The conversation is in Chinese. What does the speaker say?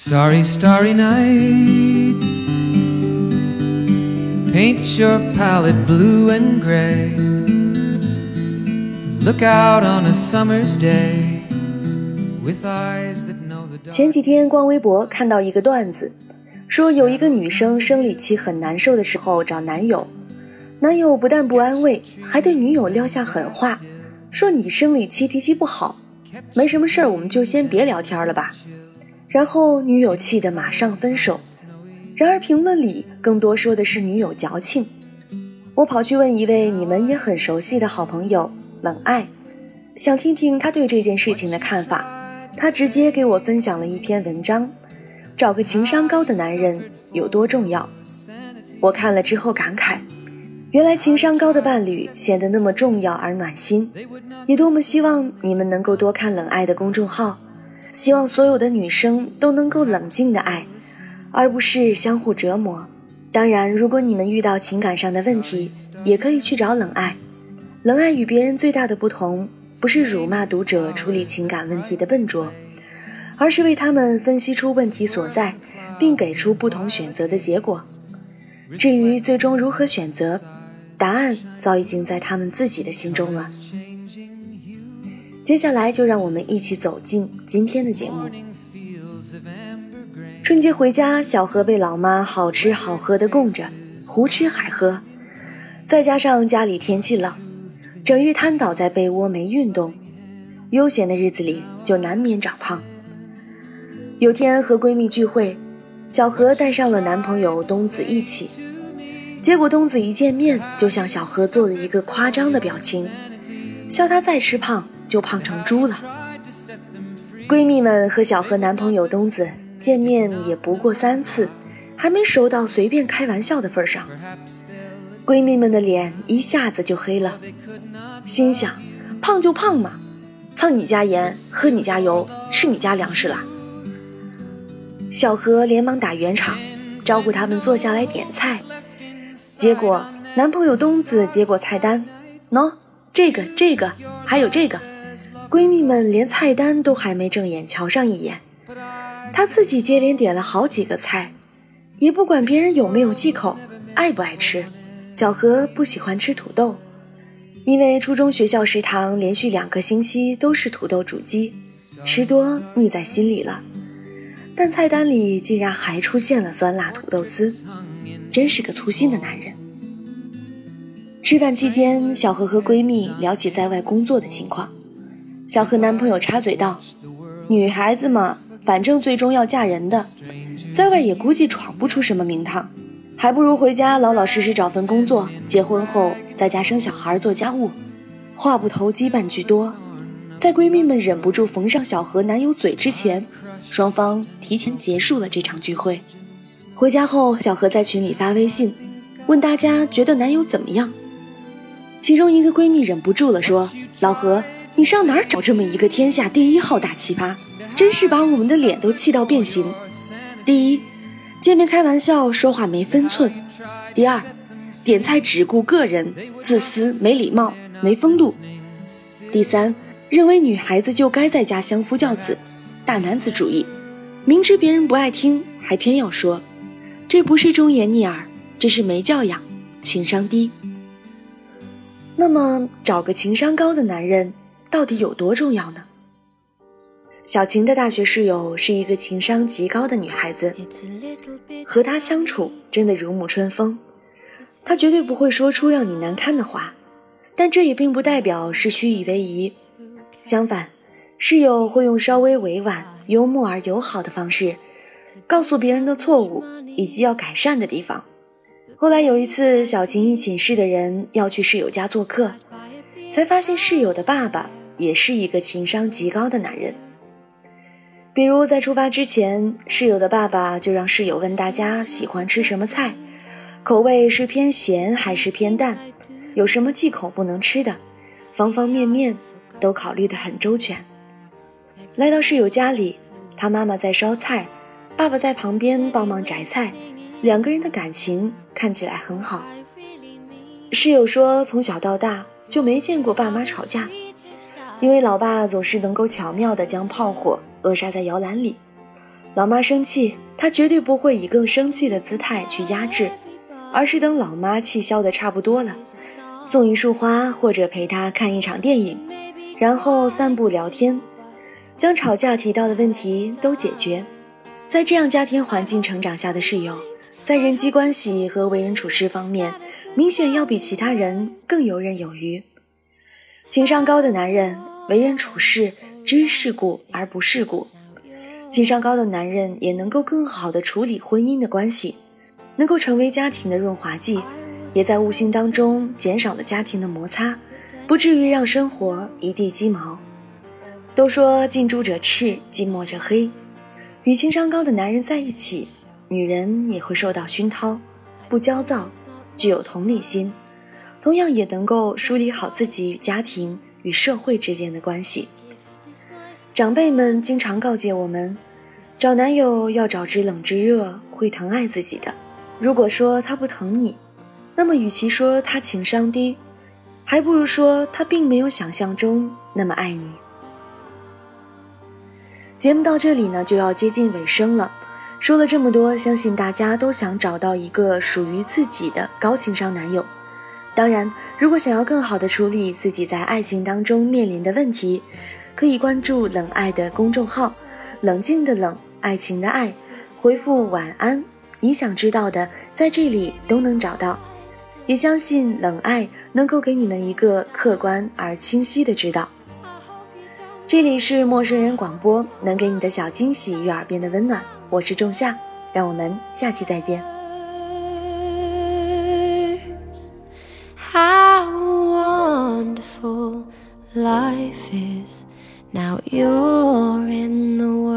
Starry, starry night. Paint your palette blue and gray. Look out on a summer's day with eyes that know the dark. 前几天逛微博看到一个段子，说有一个女生生理期很难受的时候找男友，男友不但不安慰，还对女友撂下狠话，说你生理期脾气不好，没什么事儿我们就先别聊天了吧。然后女友气得马上分手。然而评论里更多说的是女友矫情。我跑去问一位你们也很熟悉的好朋友冷爱，想听听他对这件事情的看法。他直接给我分享了一篇文章，找个情商高的男人有多重要。我看了之后感慨，原来情商高的伴侣显得那么重要而暖心。也多么希望你们能够多看冷爱的公众号。希望所有的女生都能够冷静的爱，而不是相互折磨。当然，如果你们遇到情感上的问题，也可以去找冷爱。冷爱与别人最大的不同，不是辱骂读者处理情感问题的笨拙，而是为他们分析出问题所在，并给出不同选择的结果。至于最终如何选择，答案早已经在他们自己的心中了。接下来就让我们一起走进今天的节目。春节回家，小何被老妈好吃好喝的供着，胡吃海喝，再加上家里天气冷，整日瘫倒在被窝没运动，悠闲的日子里就难免长胖。有天和闺蜜聚会，小何带上了男朋友东子一起，结果东子一见面就向小何做了一个夸张的表情，笑他再吃胖。就胖成猪了。闺蜜们和小何男朋友东子见面也不过三次，还没熟到随便开玩笑的份上。闺蜜们的脸一下子就黑了，心想：胖就胖嘛，蹭你家盐，喝你家油，吃你家粮食啦。小何连忙打圆场，招呼他们坐下来点菜。结果男朋友东子接过菜单，喏，这个这个，还有这个。闺蜜们连菜单都还没正眼瞧上一眼，她自己接连点了好几个菜，也不管别人有没有忌口，爱不爱吃。小何不喜欢吃土豆，因为初中学校食堂连续两个星期都是土豆煮鸡，吃多腻在心里了。但菜单里竟然还出现了酸辣土豆丝，真是个粗心的男人。吃饭期间，小何和闺蜜聊起在外工作的情况。小何男朋友插嘴道：“女孩子嘛，反正最终要嫁人的，在外也估计闯不出什么名堂，还不如回家老老实实找份工作，结婚后在家生小孩做家务。”话不投机半句多，在闺蜜们忍不住缝上小何男友嘴之前，双方提前结束了这场聚会。回家后，小何在群里发微信，问大家觉得男友怎么样。其中一个闺蜜忍不住了，说：“老何。”你上哪儿找这么一个天下第一号大奇葩？真是把我们的脸都气到变形。第一，见面开玩笑说话没分寸；第二，点菜只顾个人，自私没礼貌没风度；第三，认为女孩子就该在家相夫教子，大男子主义，明知别人不爱听还偏要说，这不是忠言逆耳，这是没教养，情商低。那么找个情商高的男人。到底有多重要呢？小晴的大学室友是一个情商极高的女孩子，和她相处真的如沐春风。她绝对不会说出让你难堪的话，但这也并不代表是虚以为宜。相反，室友会用稍微委婉、幽默而友好的方式，告诉别人的错误以及要改善的地方。后来有一次，小晴一寝室的人要去室友家做客，才发现室友的爸爸。也是一个情商极高的男人。比如在出发之前，室友的爸爸就让室友问大家喜欢吃什么菜，口味是偏咸还是偏淡，有什么忌口不能吃的，方方面面都考虑得很周全。来到室友家里，他妈妈在烧菜，爸爸在旁边帮忙摘菜，两个人的感情看起来很好。室友说，从小到大就没见过爸妈吵架。因为老爸总是能够巧妙地将炮火扼杀在摇篮里，老妈生气，他绝对不会以更生气的姿态去压制，而是等老妈气消的差不多了，送一束花或者陪她看一场电影，然后散步聊天，将吵架提到的问题都解决。在这样家庭环境成长下的室友，在人际关系和为人处事方面，明显要比其他人更游刃有余。情商高的男人为人处事知世故而不世故，情商高的男人也能够更好的处理婚姻的关系，能够成为家庭的润滑剂，也在无形当中减少了家庭的摩擦，不至于让生活一地鸡毛。都说近朱者赤，近墨者黑。与情商高的男人在一起，女人也会受到熏陶，不焦躁，具有同理心，同样也能够梳理好自己与家庭与社会之间的关系。长辈们经常告诫我们，找男友要找知冷知热、会疼爱自己的。如果说他不疼你，那么与其说他情商低，还不如说他并没有想象中那么爱你。节目到这里呢，就要接近尾声了。说了这么多，相信大家都想找到一个属于自己的高情商男友。当然，如果想要更好的处理自己在爱情当中面临的问题，可以关注“冷爱”的公众号，“冷静的冷，爱情的爱”，回复“晚安”，你想知道的在这里都能找到。也相信冷爱能够给你们一个客观而清晰的指导。这里是陌生人广播，能给你的小惊喜与耳边的温暖。我是仲夏，让我们下期再见。How wonderful life is now you're in the world.